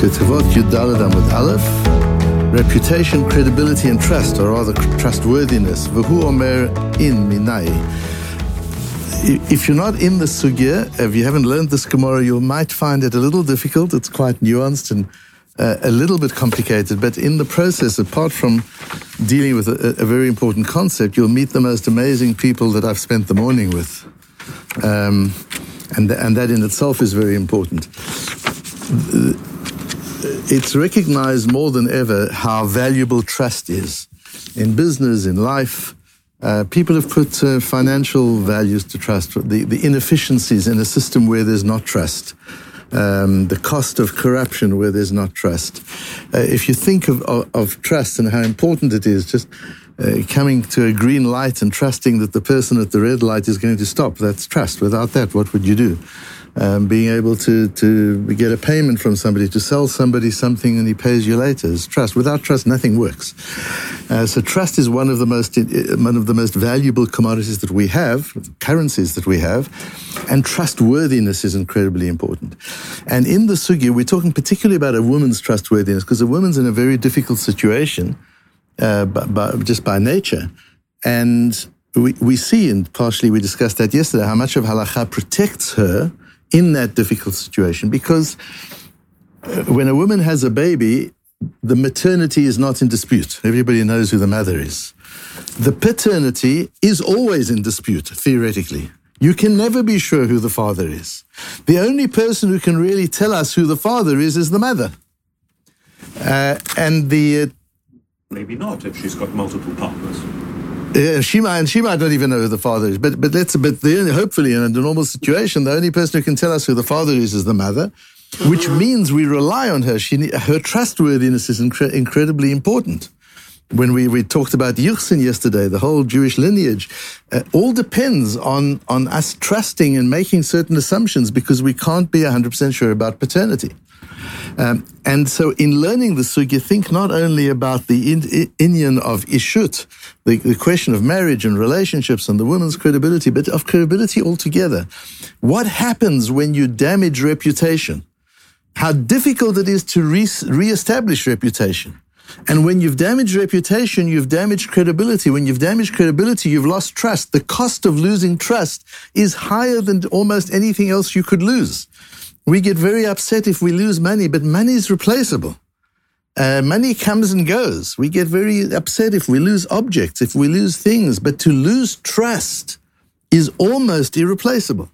Ketavot Yudalad Amud Aleph. Reputation, credibility, and trust, or rather trustworthiness. V'hu Omer in Minai. If you're not in the sugya, if you haven't learned this Gemara, you might find it a little difficult. It's quite nuanced and uh, a little bit complicated, but in the process, apart from dealing with a, a, very important concept, you'll meet the most amazing people that I've spent the morning with. Um, and, and that in itself is very important. It's recognized more than ever how valuable trust is in business, in life. Uh, people have put uh, financial values to trust, the, the inefficiencies in a system where there's not trust um, the cost of corruption where there's not trust. Uh, if you think of, of, of, trust and how important it is, just uh, coming to a green light and trusting that the person at the red light is going to stop, that's trust. Without that, what would you do? Um, being able to, to get a payment from somebody, to sell somebody something and he pays you later is trust. Without trust, nothing works. Uh, so trust is one of the most one of the most valuable commodities that we have, currencies that we have, and trustworthiness is incredibly important. And in the sugya, we're talking particularly about a woman's trustworthiness because a woman's in a very difficult situation, uh, by, by, just by nature, and we, we see, and partially we discussed that yesterday, how much of halacha protects her in that difficult situation because uh, when a woman has a baby, the maternity is not in dispute. Everybody knows who the mother is. The paternity is always in dispute, theoretically. You can never be sure who the father is. The only person who can really tell us who the father is is the mother. Uh, and the. Uh, Maybe not if she's got multiple partners. Yeah, she might, and she might not even know who the father is. But but that's but the only, hopefully in a normal situation, the only person who can tell us who the father is is the mother, which mm-hmm. means we rely on her. She her trustworthiness is incre- incredibly important. When we, we talked about Yuchsin yesterday, the whole Jewish lineage, uh, all depends on on us trusting and making certain assumptions because we can't be 100% sure about paternity. Um, and so, in learning the sugya, think not only about the Indian of ishut, the, the, question of marriage and relationships and the woman's credibility, but of credibility altogether. What happens when you damage reputation? How difficult it is to re- reestablish reputation. And when you've damaged reputation, you've damaged credibility. When you've damaged credibility, you've lost trust. The cost of losing trust is higher than almost anything else you could lose. We get very upset if we lose money, but money is replaceable. Uh, money comes and goes. We get very upset if we lose objects, if we lose things, but to lose trust is almost irreplaceable.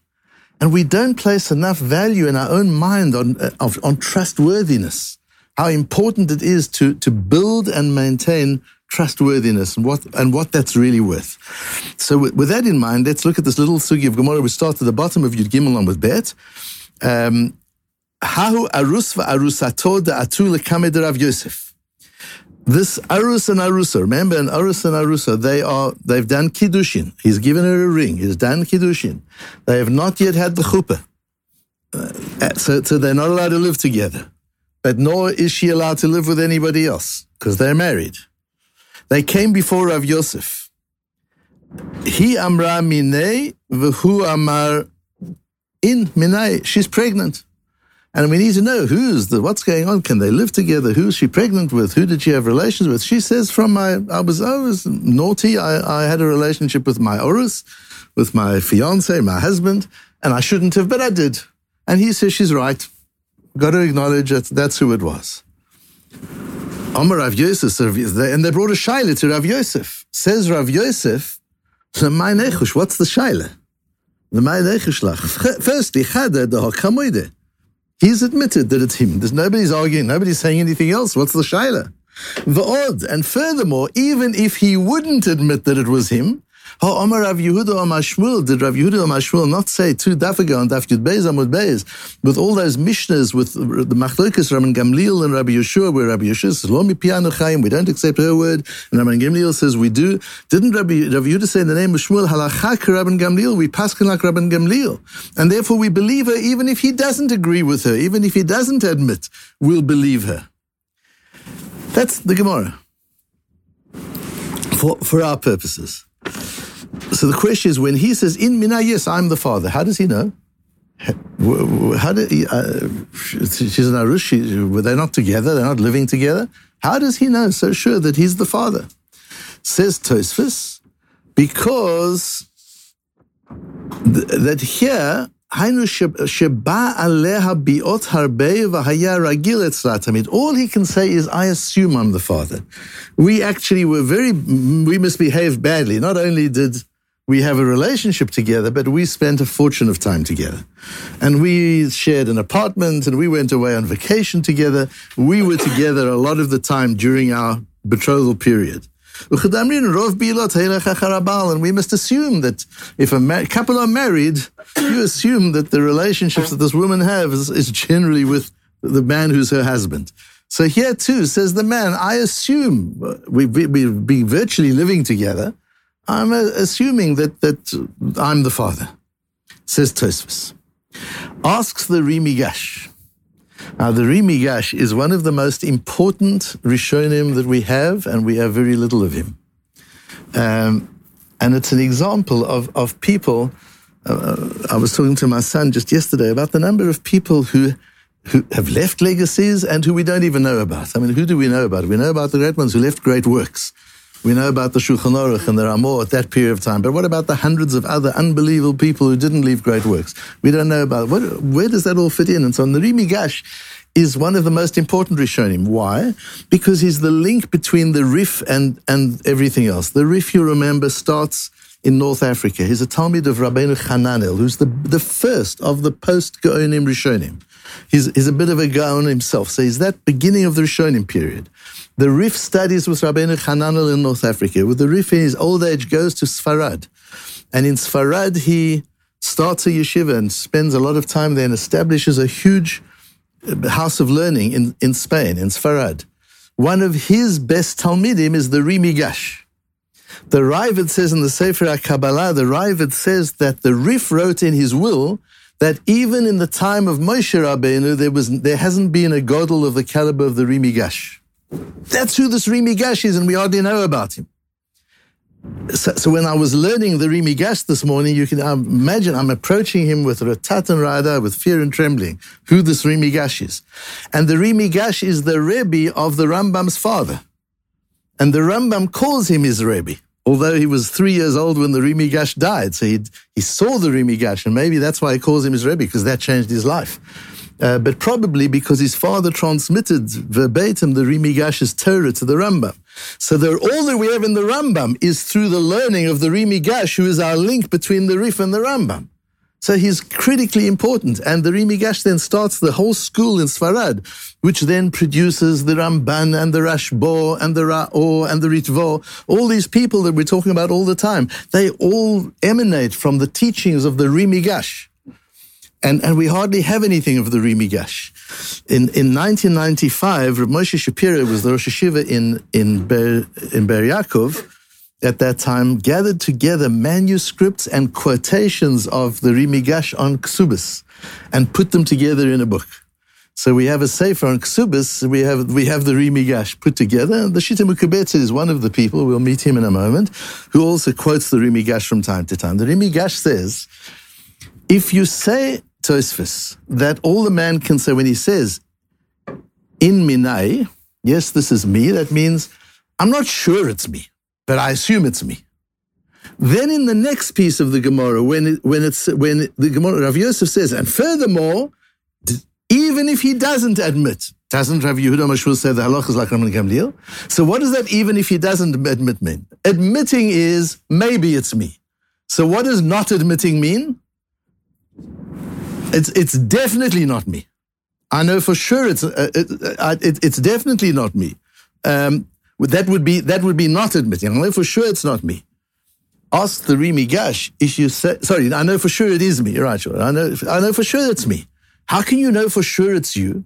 And we don't place enough value in our own mind on, uh, of, on trustworthiness, how important it is to, to build and maintain trustworthiness and what, and what that's really worth. So with, with that in mind, let's look at this little sugya of Gemara. We start at the bottom of Yud Gimel on with Bet. Um, Hahu arus va'arusato da'atu lekamed Rav Yosef. This arus and arusa, remember, an arus and arusa, they are, they've done kiddushin. He's given her a ring. He's done kiddushin. They have not yet had the chuppah. Uh, so, so they're not allowed to live together. But nor is she allowed to live with anybody else, because they're married. They came before Rav Yosef. He amra minei, v'hu amar in minei. She's pregnant. And we need to know who's the, what's going on. Can they live together? Who's she pregnant with? Who did she have relations with? She says from my, I was, I was naughty. I, I had a relationship with my Orus, with my fiance, my husband, and I shouldn't have, but I did. And he says she's right. Got to acknowledge that that's who it was. Amar Rav Yosef, and they brought a shaila to Rav Yosef. Says Rav Yosef, what's the shaila? Firstly, chada the hakamoide. He's admitted that it's him. There's nobody's arguing, nobody's saying anything else. What's the shaila? The odd, and furthermore, even if he wouldn't admit that it was him, how Omar Rav Yehuda Omar Shmuel, did Rav Yehuda Omar Shmuel not say two daf ago on daf Beis Amud Beis, with all those mishnahs with the Machlokas, Rabban Gamliel and Rabbi Yehoshua, where Rabbi Yehoshua says, Lo mi piano chayim, we don't accept her word, and Rabban Gamliel says we do. Didn't Rabbi, Rabbi Yehuda say in the name of Shmuel, halachak Rabban Gamliel, we paskin like Rabban Gamliel, and therefore we believe her even if he doesn't agree with her, even if he doesn't admit, we'll believe her. That's the Gemara. For, for our purposes. So the question is, when he says, in mina, yes, I'm the father, how does he know? How did he, uh, she's an Arush, were they not together? They're not living together? How does he know so sure that he's the father? Says Tosfos, because th- that here all he can say is, I assume I'm the father. We actually were very, we misbehaved badly. Not only did we have a relationship together, but we spent a fortune of time together. And we shared an apartment and we went away on vacation together. We were together a lot of the time during our betrothal period. And we must assume that if a couple are married, you assume that the relationships that this woman has is, is generally with the man who's her husband. So here too says the man, I assume we we be virtually living together. I'm uh, assuming that that I'm the father. Says Tosfos. Asks the Ri Migash. Now, the Ri Migash is one of the most important Rishonim that we have, and we have very little of him. Um, and it's an example of, of people. Uh, I was talking to my son just yesterday about the number of people who who have left legacies and who we don't even know about. I mean, who do we know about? We know about the great ones who left great works. We know about the Shulchan Aruch and the Ramah at that period of time. But what about the hundreds of other unbelievable people who didn't leave great works? We don't know about what, where does that all fit in? And so the Ri Migash is one of the most important Rishonim. Why? Because he's the link between the Rif and, and everything else. The Rif, you remember, starts in North Africa. He's a Talmud of Rabbeinu Hananel, who's the, the first of the post-Gaonim Rishonim. He's, he's a bit of a Gaon himself. So he's that beginning of the Rishonim period. The Rif studies with Rabbeinu Hananel in North Africa. With the Rif in his old age goes to Sfarad. And in Sfarad, he starts a yeshiva and spends a lot of time there and establishes a huge uh, house of learning in, in Spain, in Sfarad. One of his best Talmidim is the Ri Migash. The Raavad says in the Sefer Kabbalah, the Raavad says that the Rif wrote in his will that even in the time of Moshe Rabbeinu, there was there hasn't been a godel of the caliber of the Ri Migash. That's who this Ri Gash is, and we hardly know about him. So, so, when I was learning the Ri Gash this morning, you can imagine I'm approaching him with ratat and rada, with fear and trembling, who this Ri Gash is. And the Ri Gash is the Rebbe of the Rambam's father. And the Rambam calls him his Rebbe, although he was three years old when the Ri Gash died. So he he saw the Ri Gash, and maybe that's why he calls him his Rebbe, because that changed his life. Uh, but probably because his father transmitted verbatim the Ri Migash's Torah to the Rambam. So all that we have in the Rambam is through the learning of the Ri Migash, who is our link between the Rif and the Rambam. So he's critically important. And the Ri Migash then starts the whole school in Sfarad, which then produces the Ramban and the Rashbo and the Ra'or and the Ritvo. All these people that we're talking about all the time, they all emanate from the teachings of the Ri Migash. And, and we hardly have anything of the Ri Migash. In, in 1995, Rav Moshe Shapiro was the Rosh Yeshiva in, in, Ber, in Ber Yaakov at that time, gathered together manuscripts and quotations of the Ri Migash on Ksubis and put them together in a book. So we have a sefer on Ksubis, we have, we have the Ri Migash put together. The Shita is one of the people, we'll meet him in a moment, who also quotes the Ri Migash from time to time. The Ri Migash says, if you say Tosfos, that all the man can say when he says, in Minai, yes, this is me, that means I'm not sure it's me, but I assume it's me. Then in the next piece of the Gemara, when it, when it's when the Gemara Rav Yosef says, and furthermore, even if he doesn't admit, doesn't Rav Yehuda Mashul say the halach is like Rabban Gamliel? So what does that even if he doesn't admit mean? Admitting is maybe it's me. So what does not admitting mean? It's it's definitely not me. I know for sure it's uh, it, uh, it, it's definitely not me. Um, that would be that would be not admitting. I know for sure it's not me. Ask the Ri Migash if you say sorry. I know for sure it is me. You're right. Sure. I know. I know for sure it's me. How can you know for sure it's you?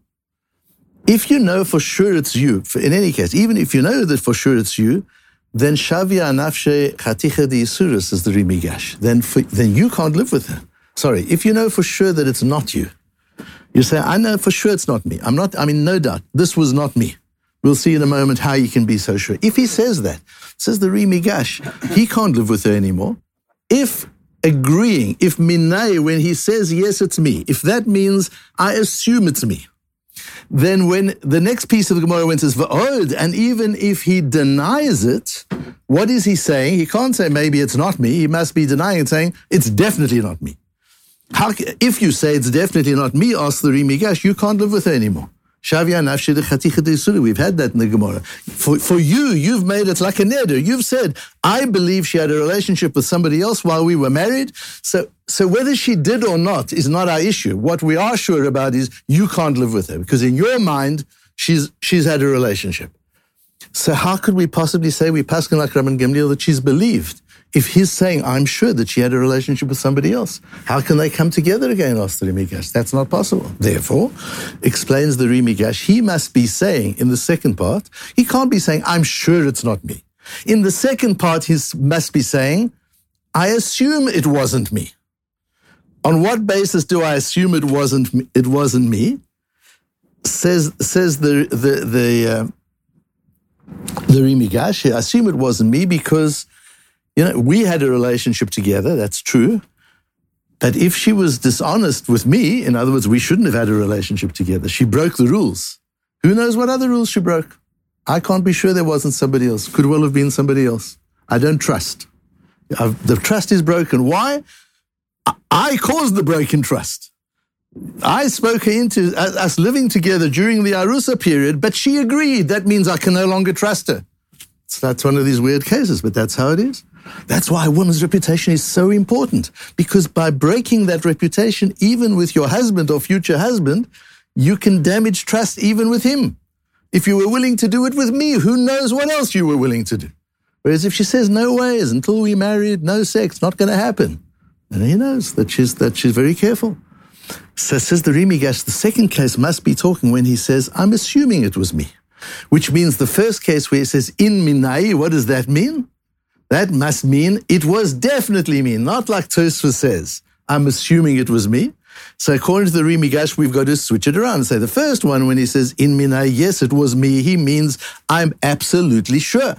If you know for sure it's you, in any case, even if you know that for sure it's you, then Shavia Nafshe Chaticha di Yisuris is the Ri Migash. Then, then you can't live with her. Sorry, if you know for sure that it's not you, you say, I know for sure it's not me. I'm not, I mean, no doubt, this was not me. We'll see in a moment how you can be so sure. If he says that, says the Ri Gash, he can't live with her anymore. If agreeing, if minay, when he says, yes, it's me, if that means I assume it's me, then when the next piece of the Gemara went is va'od, and even if he denies it, what is he saying? He can't say maybe it's not me. He must be denying it, saying it's definitely not me. How, if you say it's definitely not me, ask the Ri Migash, you can't live with her anymore. We've had that in the Gemara. For, for you, you've made it like a neder. You've said, I believe she had a relationship with somebody else while we were married. So, so whether she did or not is not our issue. What we are sure about is you can't live with her because in your mind, she's, she's had a relationship. So how could we possibly say we pass like Rabban Gamliel that she's believed? If he's saying, I'm sure that she had a relationship with somebody else, how can they come together again, asked the Ri Migash? That's not possible. Therefore, explains the Ri Migash, he must be saying in the second part, he can't be saying, I'm sure it's not me. In the second part, he must be saying, I assume it wasn't me. On what basis do I assume it wasn't me, it wasn't me? Says says the the the uh, the. I assume it wasn't me because you know, we had a relationship together, that's true. But if she was dishonest with me, in other words, we shouldn't have had a relationship together. She broke the rules. Who knows what other rules she broke? I can't be sure there wasn't somebody else. Could well have been somebody else. I don't trust. I've, the trust is broken. Why? I caused the broken trust. I spoke her into uh, us living together during the Arusa period, but she agreed. That means I can no longer trust her. So that's one of these weird cases, but that's how it is. That's why a woman's reputation is so important. Because by breaking that reputation, even with your husband or future husband, you can damage trust even with him. If you were willing to do it with me, who knows what else you were willing to do? Whereas if she says, no ways, until we married, no sex, not going to happen. And he knows that she's, that she's very careful. So says the Ri Migash, the second case must be talking when he says, I'm assuming it was me. Which means the first case where he says, in minai, what does that mean? That must mean it was definitely me, not like Tosfos says. I'm assuming it was me. So according to the Ri Migash, we've got to switch it around say the first one, when he says in Mina, yes, it was me, he means I'm absolutely sure.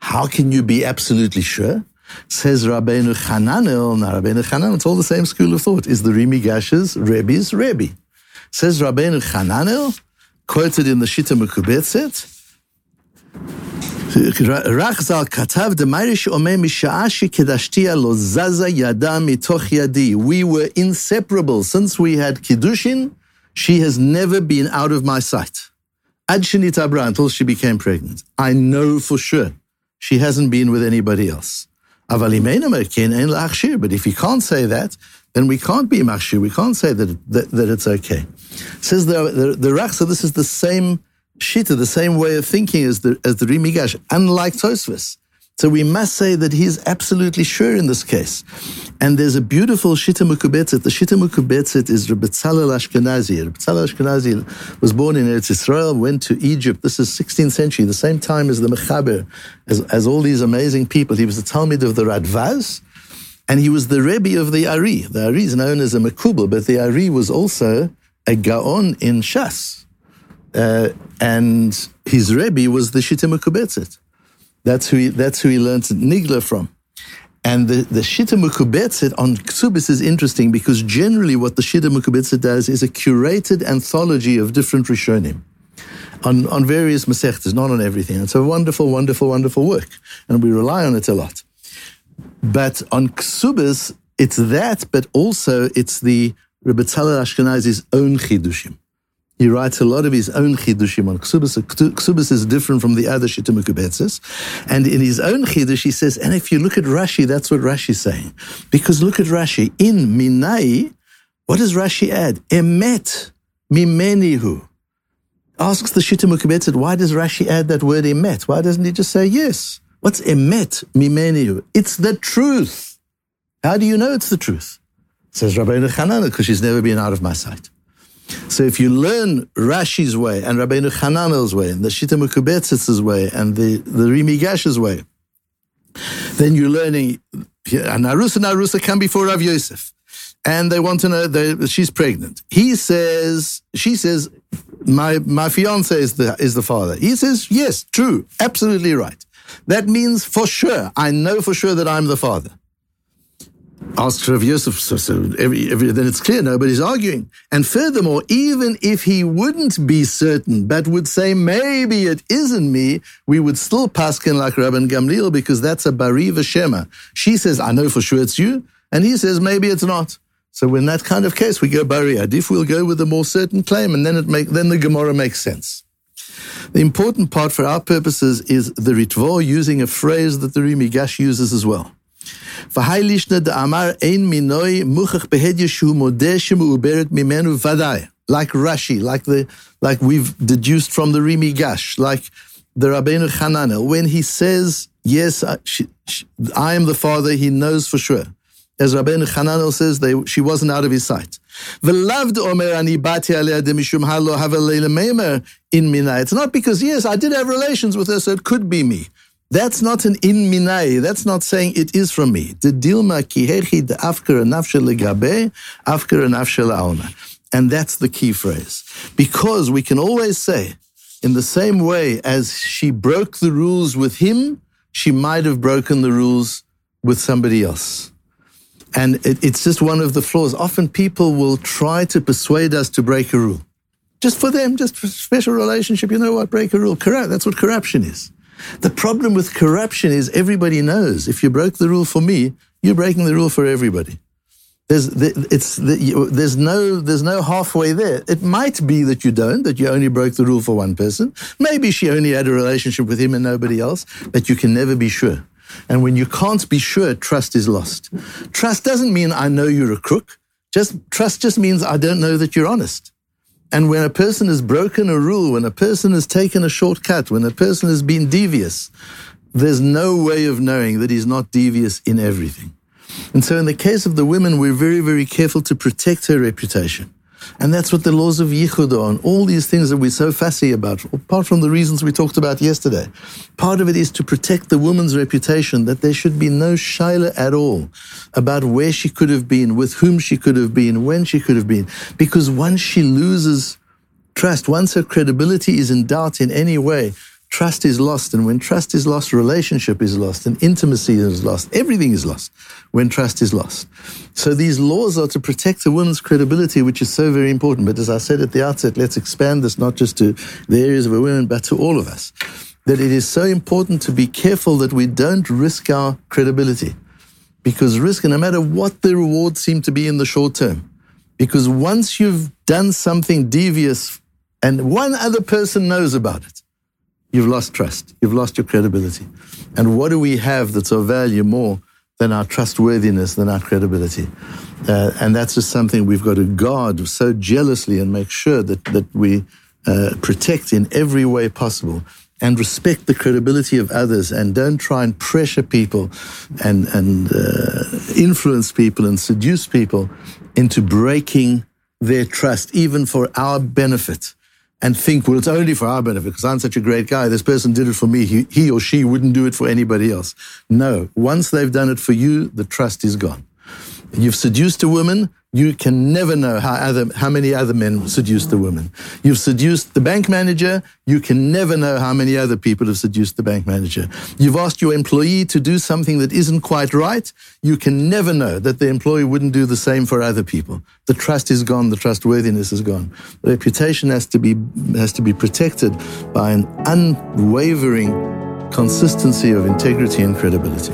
How can you be absolutely sure? Says Rabbeinu Chananel, now Rabbeinu Chananel, it's all the same school of thought, is the Ri Migash's Rebbe's Rebbe. Says Rabbeinu Chananel, quoted in the Shita Mekubetzet, Yadi. We were inseparable. Since we had Kiddushin, she has never been out of my sight. Ad shinit abra, until she became pregnant. I know for sure she hasn't been with anybody else. But if you can't say that, then we can't be machshir. We can't say that, that, that it's okay. Says the, the, the Rachza, this is the same Shita, the same way of thinking as the, as the Ri Migash, unlike Tosfos. So we must say that he's absolutely sure in this case. And there's a beautiful Shita Mekubetzet. The Shita Mekubetzet is Rabbi Betzalel Ashkenazi. Rabbi Betzalel Ashkenazi was born in Eretz Israel, went to Egypt. This is 16th century, the same time as the Mechaber, as, as all these amazing people. He was the Talmud of the Radvaz, and he was the Rebbe of the Ari. The Ari is known as a Mekubal, but the Ari was also a Gaon in Shas. Uh, and his Rebbe was the Shita Mekubetzet. That's who he, that's who he learned Nigla from. And the, the Shita Mekubetzet on Ksubis is interesting because generally what the Shita Mekubetzet does is a curated anthology of different Rishonim on, on various Masechtas, not on everything. It's a wonderful, wonderful, wonderful work. And we rely on it a lot. But on Ksubis, it's that, but also it's the Rebbe Betzalel Ashkenazi's own Chidushim. He writes a lot of his own chidushim on Ksubis. Ksubis is different from the other Shittim And in his own chidush, he says, and if you look at Rashi, that's what Rashi's saying. Because look at Rashi. In Minai, what does Rashi add? Emet mimenihu. Asks the Shittim why does Rashi add that word emet? Why doesn't he just say yes? What's emet mimenihu? It's the truth. How do you know it's the truth? Says Rabbi Chanana, because she's never been out of my sight. So if you learn Rashi's way and Rabbeinu Hananel's way and the Shita Mekubetzet's way and the, the Ri Migash's way, then you're learning, and Arusa and Arusa come before Rav Yosef. And they want to know that she's pregnant. He says, she says, my, my fiance is the, is the father. He says, yes, true, absolutely right. That means for sure, I know for sure that I'm the father. Asks Rav Yosef, so, so every, every, then it's clear nobody's arguing. And furthermore, even if he wouldn't be certain, but would say maybe it isn't me, we would still paskin like Rabban Gamliel because that's a bari v'shema. She says, I know for sure it's you, and he says maybe it's not. So in that kind of case, we go bari adif. We'll go with a more certain claim, and then it make then the Gemara makes sense. The important part for our purposes is the Ritvo using a phrase that the Ri Migash uses as well. Amar Ein Minoi Muchach Mimenu Vadai. Like Rashi, like the like we've deduced from the Ri Gash, like the Rabbeinu Hananel, when he says, Yes, I, she, I am the father, he knows for sure. As Rabbeinu Hananel says, they, she wasn't out of his sight. V'lavd omer ani bati alea demishum halo have a in mina. It's not because, yes, I did have relations with her, so it could be me. That's not an in minai. That's not saying it is from me. The dilma kihechi de nafshe legabe, afker nafshe laona. And that's the key phrase. Because we can always say, in the same way as she broke the rules with him, she might have broken the rules with somebody else. And it, it's just one of the flaws. Often people will try to persuade us to break a rule. Just for them, just for special relationship, you know what, break a rule. Corrupt. That's what corruption is. The problem with corruption is everybody knows if you broke the rule for me, you're breaking the rule for everybody. There's, it's, there's, no, there's no halfway there. It might be that you don't, that you only broke the rule for one person. Maybe she only had a relationship with him and nobody else, but you can never be sure. And when you can't be sure, trust is lost. Trust doesn't mean I know you're a crook. Just trust just means I don't know that you're honest. And when a person has broken a rule, when a person has taken a shortcut, when a person has been devious, there's no way of knowing that he's not devious in everything. And so in the case of the women, we're very, very careful to protect her reputation. And that's what the laws of Yichud are, and all these things that we're so fussy about, apart from the reasons we talked about yesterday. Part of it is to protect the woman's reputation, that there should be no shaila at all about where she could have been, with whom she could have been, when she could have been. Because once she loses trust, once her credibility is in doubt in any way, trust is lost. And when trust is lost, relationship is lost and intimacy is lost. Everything is lost when trust is lost. So these laws are to protect a woman's credibility, which is so very important. But as I said at the outset, let's expand this not just to the areas of a woman, but to all of us. That it is so important to be careful that we don't risk our credibility. Because risk, no matter what the rewards seem to be in the short term, because once you've done something devious and one other person knows about it, you've lost trust. You've lost your credibility. And what do we have that's of value more than our trustworthiness, than our credibility? Uh, and that's just something we've got to guard so jealously and make sure that, that we uh, protect in every way possible and respect the credibility of others and don't try and pressure people and, and uh, influence people and seduce people into breaking their trust, even for our benefit and think, well, it's only for our benefit because I'm such a great guy. This person did it for me. He, he or she wouldn't do it for anybody else. No, once they've done it for you, the trust is gone. You've seduced a woman, you can never know how, other, how many other men seduced the woman. You've seduced the bank manager, you can never know how many other people have seduced the bank manager. You've asked your employee to do something that isn't quite right, you can never know that the employee wouldn't do the same for other people. The trust is gone, the trustworthiness is gone. The reputation has to be, has to be protected by an unwavering consistency of integrity and credibility.